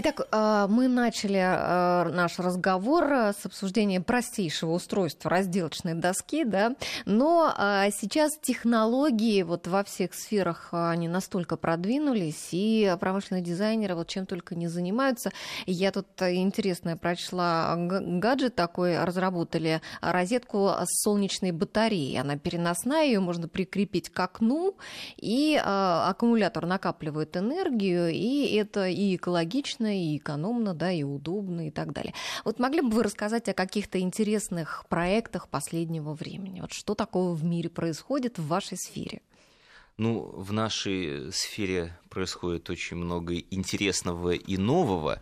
Итак, э, мы начали э, наш разговор э, с обсуждения простейшего устройства разделочной доски, да, но сейчас технологии вот во всех сферах они настолько продвинулись, и промышленные дизайнеры вот чем только не занимаются. Я тут интересное прочла гаджет такой, разработали розетку с солнечной батареей. Она переносная, ее можно прикрепить к окну, и аккумулятор накапливает энергию, и это и экологично, и экономно, да, и удобно и так далее. Вот могли бы вы рассказать о каких-то интересных проектах последнего времени? Вот что такого в мире происходит в вашей сфере? Ну, в нашей сфере происходит очень много интересного и нового.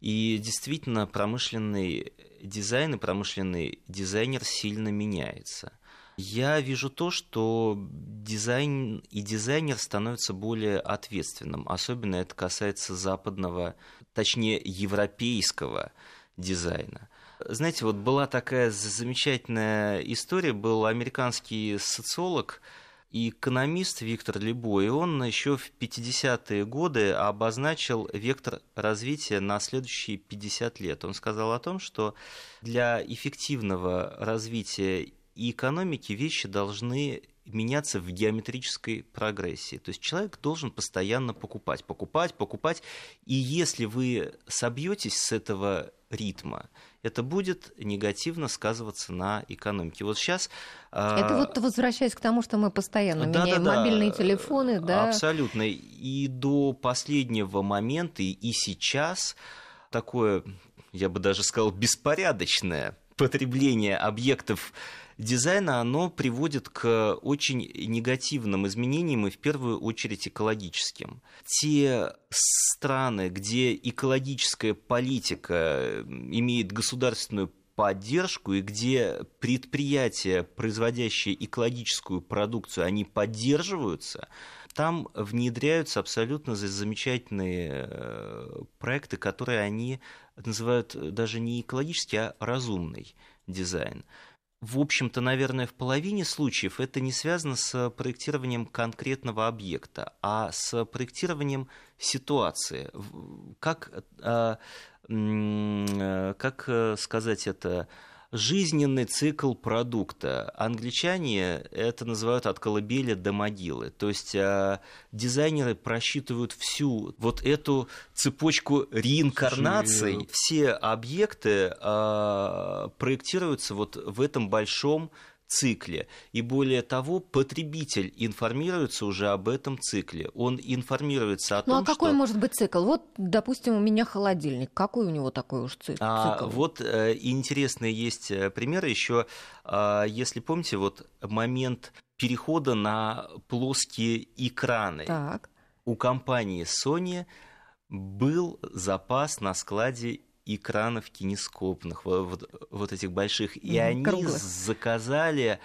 И действительно, промышленный дизайн и промышленный дизайнер сильно меняется – я вижу то, что дизайн и дизайнер становятся более ответственным. Особенно это касается западного, точнее, европейского дизайна. Знаете, вот была такая замечательная история, был американский социолог, и экономист Виктор Лебо, и он еще в 50-е годы обозначил вектор развития на следующие 50 лет. Он сказал о том, что для эффективного развития и экономики вещи должны меняться в геометрической прогрессии. То есть человек должен постоянно покупать, покупать, покупать. И если вы собьетесь с этого ритма, это будет негативно сказываться на экономике. Вот сейчас... А, это вот возвращаясь к тому, что мы постоянно да, меняем да, мобильные да, телефоны, да? Абсолютно. И до последнего момента, и сейчас такое, я бы даже сказал, беспорядочное потребление объектов дизайна, оно приводит к очень негативным изменениям и в первую очередь экологическим. Те страны, где экологическая политика имеет государственную поддержку и где предприятия, производящие экологическую продукцию, они поддерживаются, там внедряются абсолютно замечательные э, проекты, которые они называют даже не экологический, а разумный дизайн в общем-то, наверное, в половине случаев это не связано с проектированием конкретного объекта, а с проектированием ситуации. Как, э, как сказать это? Жизненный цикл продукта. Англичане это называют от колыбели до могилы. То есть э, дизайнеры просчитывают всю вот эту цепочку реинкарнаций. Слушай, Все объекты э, проектируются вот в этом большом цикле. И более того, потребитель информируется уже об этом цикле. Он информируется о том, Ну а какой что... может быть цикл? Вот, допустим, у меня холодильник. Какой у него такой уж цикл? А, вот э, интересные есть э, примеры еще. Э, если помните, вот момент перехода на плоские экраны. Так. У компании Sony был запас на складе экранов кинескопных, вот, вот этих больших. И mm, они круглых. заказали,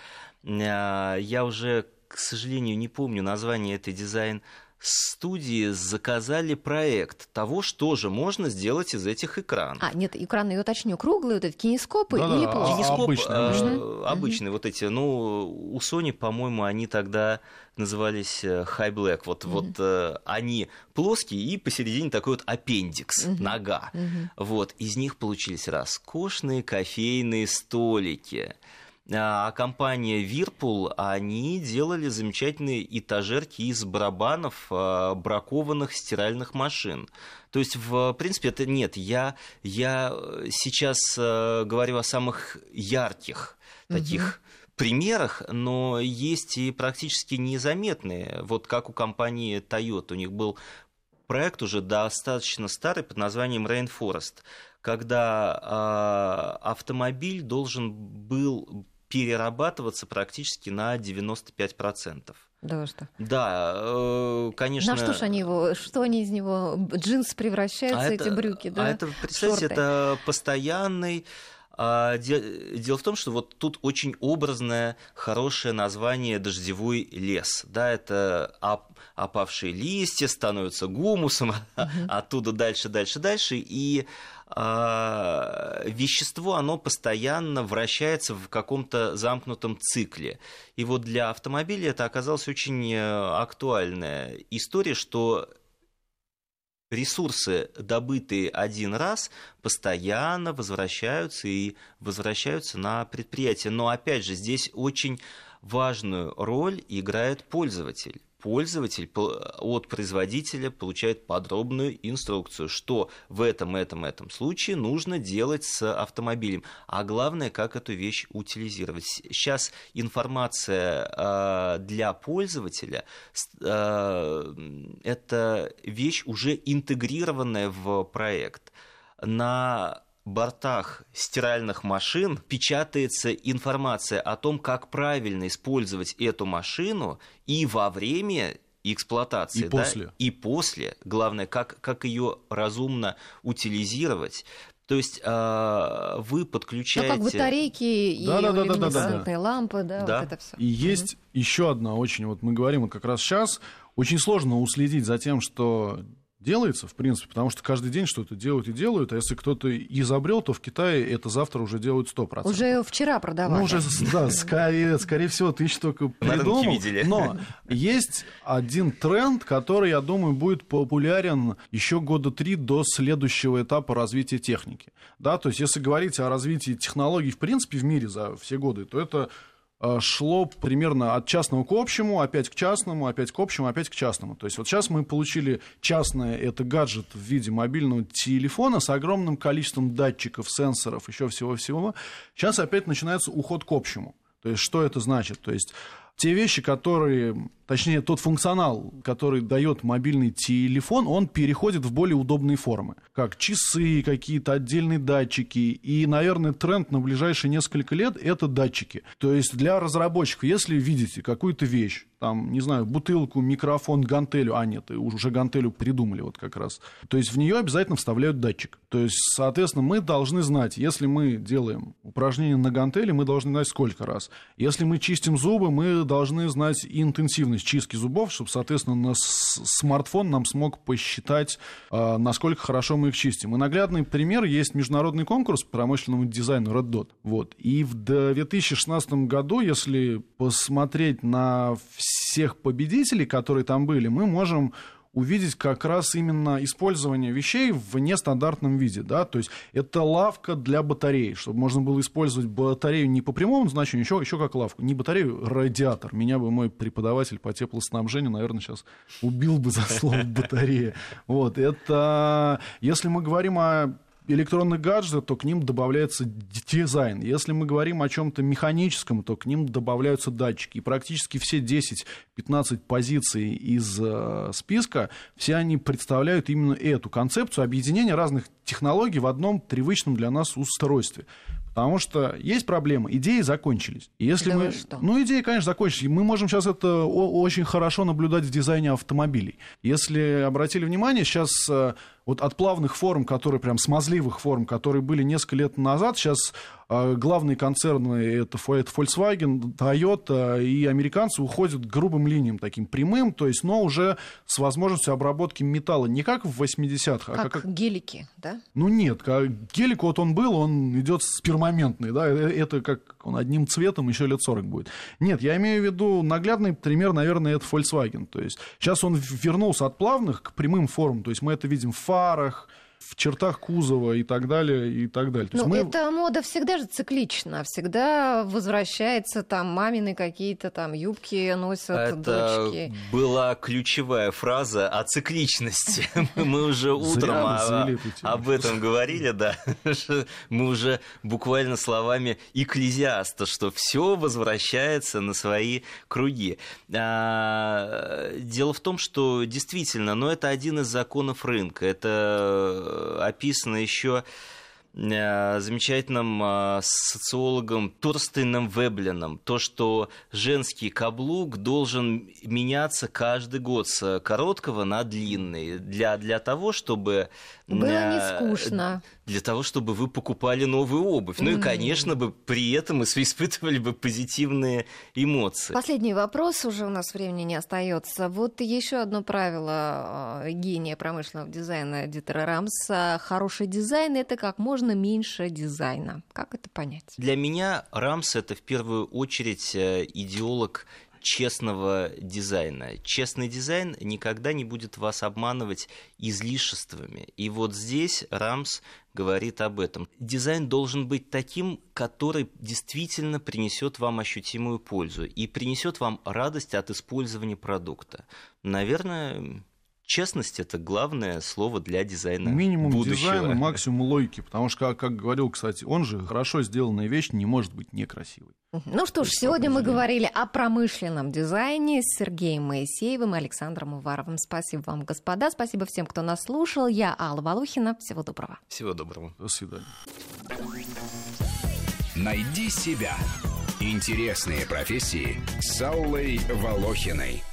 а, я уже, к сожалению, не помню название этой дизайн студии заказали проект того, что же можно сделать из этих экранов. А, нет, экраны, я уточню, круглые вот эти кинескопы да, или да, Кинескоп обычные, э, обычные вот эти, ну, у Sony, по-моему, они тогда назывались э, High Black. Вот, mm-hmm. вот э, они плоские и посередине такой вот аппендикс, mm-hmm. нога. Mm-hmm. Вот, из них получились роскошные кофейные столики. А компания Whirlpool, они делали замечательные этажерки из барабанов а, бракованных стиральных машин. То есть, в принципе, это нет. Я, я сейчас э, говорю о самых ярких таких угу примерах, но есть и практически незаметные. Вот как у компании Toyota. У них был проект уже достаточно старый под названием Rainforest, когда э, автомобиль должен был перерабатываться практически на 95%. Да что? Да, э, конечно. На что ж они его, что они из него, джинсы превращаются, а эти это, брюки, да? А это, представьте, Шорты. это постоянный а, Дело в том, что вот тут очень образное, хорошее название «дождевой лес». Да, это опавшие листья становятся гумусом, угу. оттуда дальше, дальше, дальше. И а, вещество, оно постоянно вращается в каком-то замкнутом цикле. И вот для автомобиля это оказалась очень э, актуальная история, что ресурсы, добытые один раз, постоянно возвращаются и возвращаются на предприятие. Но опять же, здесь очень важную роль играет пользователь пользователь от производителя получает подробную инструкцию, что в этом, этом, этом случае нужно делать с автомобилем, а главное, как эту вещь утилизировать. Сейчас информация а, для пользователя а, это вещь уже интегрированная в проект. На бортах стиральных машин печатается информация о том, как правильно использовать эту машину и во время эксплуатации, и да, после. и после, главное, как, как ее разумно утилизировать. То есть э, вы подключаете... Ну, как батарейки и да, да, да, да, да, да. лампы, да, да, вот это все. И есть еще одна очень, вот мы говорим вот как раз сейчас, очень сложно уследить за тем, что делается, в принципе, потому что каждый день что-то делают и делают, а если кто-то изобрел, то в Китае это завтра уже делают 100%. Уже вчера продавали. Ну, уже, да, скорее, скорее всего, ты еще только придумал. Но есть один тренд, который, я думаю, будет популярен еще года три до следующего этапа развития техники. Да, то есть, если говорить о развитии технологий, в принципе, в мире за все годы, то это шло примерно от частного к общему, опять к частному, опять к общему, опять к частному. То есть вот сейчас мы получили частное, это гаджет в виде мобильного телефона с огромным количеством датчиков, сенсоров, еще всего-всего. Сейчас опять начинается уход к общему. То есть что это значит? То есть те вещи, которые, точнее, тот функционал, который дает мобильный телефон, он переходит в более удобные формы, как часы, какие-то отдельные датчики. И, наверное, тренд на ближайшие несколько лет – это датчики. То есть для разработчиков, если видите какую-то вещь, там, не знаю, бутылку, микрофон, гантелю, а нет, уже гантелю придумали вот как раз. То есть в нее обязательно вставляют датчик. То есть, соответственно, мы должны знать, если мы делаем упражнение на гантели, мы должны знать сколько раз. Если мы чистим зубы, мы должны знать интенсивность чистки зубов, чтобы, соответственно, на смартфон нам смог посчитать, а, насколько хорошо мы их чистим. И наглядный пример есть международный конкурс по промышленному дизайну Red Dot. Вот. И в 2016 году, если посмотреть на всех победителей, которые там были, мы можем увидеть как раз именно использование вещей в нестандартном виде. Да? То есть это лавка для батарей, чтобы можно было использовать батарею не по прямому значению, еще, еще как лавку. Не батарею, радиатор. Меня бы мой преподаватель по теплоснабжению, наверное, сейчас убил бы за слово батарея. Вот, это... Если мы говорим о электронных гаджетов, то к ним добавляется дизайн. Если мы говорим о чем-то механическом, то к ним добавляются датчики. И практически все 10-15 позиций из э, списка, все они представляют именно эту концепцию объединения разных технологий в одном привычном для нас устройстве. Потому что есть проблема, идеи закончились. если да мы, что? ну идеи, конечно, закончились. Мы можем сейчас это очень хорошо наблюдать в дизайне автомобилей. Если обратили внимание, сейчас э, вот от плавных форм, которые прям смазливых форм, которые были несколько лет назад, сейчас э, главные концерны это, это Volkswagen, Toyota и американцы уходят к грубым линиям, таким прямым, то есть, но уже с возможностью обработки металла не как в 80-х, а как, как гелики, да? Ну нет, как гелик вот он был, он идет спермоментный, да, э, это как он одним цветом еще лет 40 будет. Нет, я имею в виду наглядный пример, наверное, это Volkswagen, то есть сейчас он вернулся от плавных к прямым формам, то есть мы это видим в фарах, в чертах кузова и так далее, и так далее. То ну, мы... эта мода всегда же циклична, всегда возвращается, там, мамины какие-то там юбки носят Это дочки. была ключевая фраза о цикличности. Мы уже утром об этом говорили, да. Мы уже буквально словами экклезиаста, что все возвращается на свои круги. А, дело в том, что действительно, но это один из законов рынка. Это описано еще э, замечательным э, социологом Торстейном Веблином, то, что женский каблук должен меняться каждый год с короткого на длинный, для, для того, чтобы... Было не скучно. Для того, чтобы вы покупали новую обувь. Ну и, конечно, бы при этом испытывали бы позитивные эмоции. Последний вопрос, уже у нас времени не остается. Вот еще одно правило э, гения промышленного дизайна Дитера Рамса. Хороший дизайн — это как можно меньше дизайна. Как это понять? Для меня Рамс — это в первую очередь э, идеолог честного дизайна. Честный дизайн никогда не будет вас обманывать излишествами. И вот здесь Рамс говорит об этом. Дизайн должен быть таким, который действительно принесет вам ощутимую пользу и принесет вам радость от использования продукта. Наверное, честность это главное слово для дизайна Минимум будущего. дизайна, максимум логики, потому что, как, как говорил, кстати, он же, хорошо сделанная вещь не может быть некрасивой. Ну что ж, сегодня мы говорили о промышленном дизайне с Сергеем Моисеевым и Александром Уваровым. Спасибо вам, господа, спасибо всем, кто нас слушал. Я Алла Волухина. Всего доброго. Всего доброго. До свидания. Найди себя. Интересные профессии с Аллой Волохиной.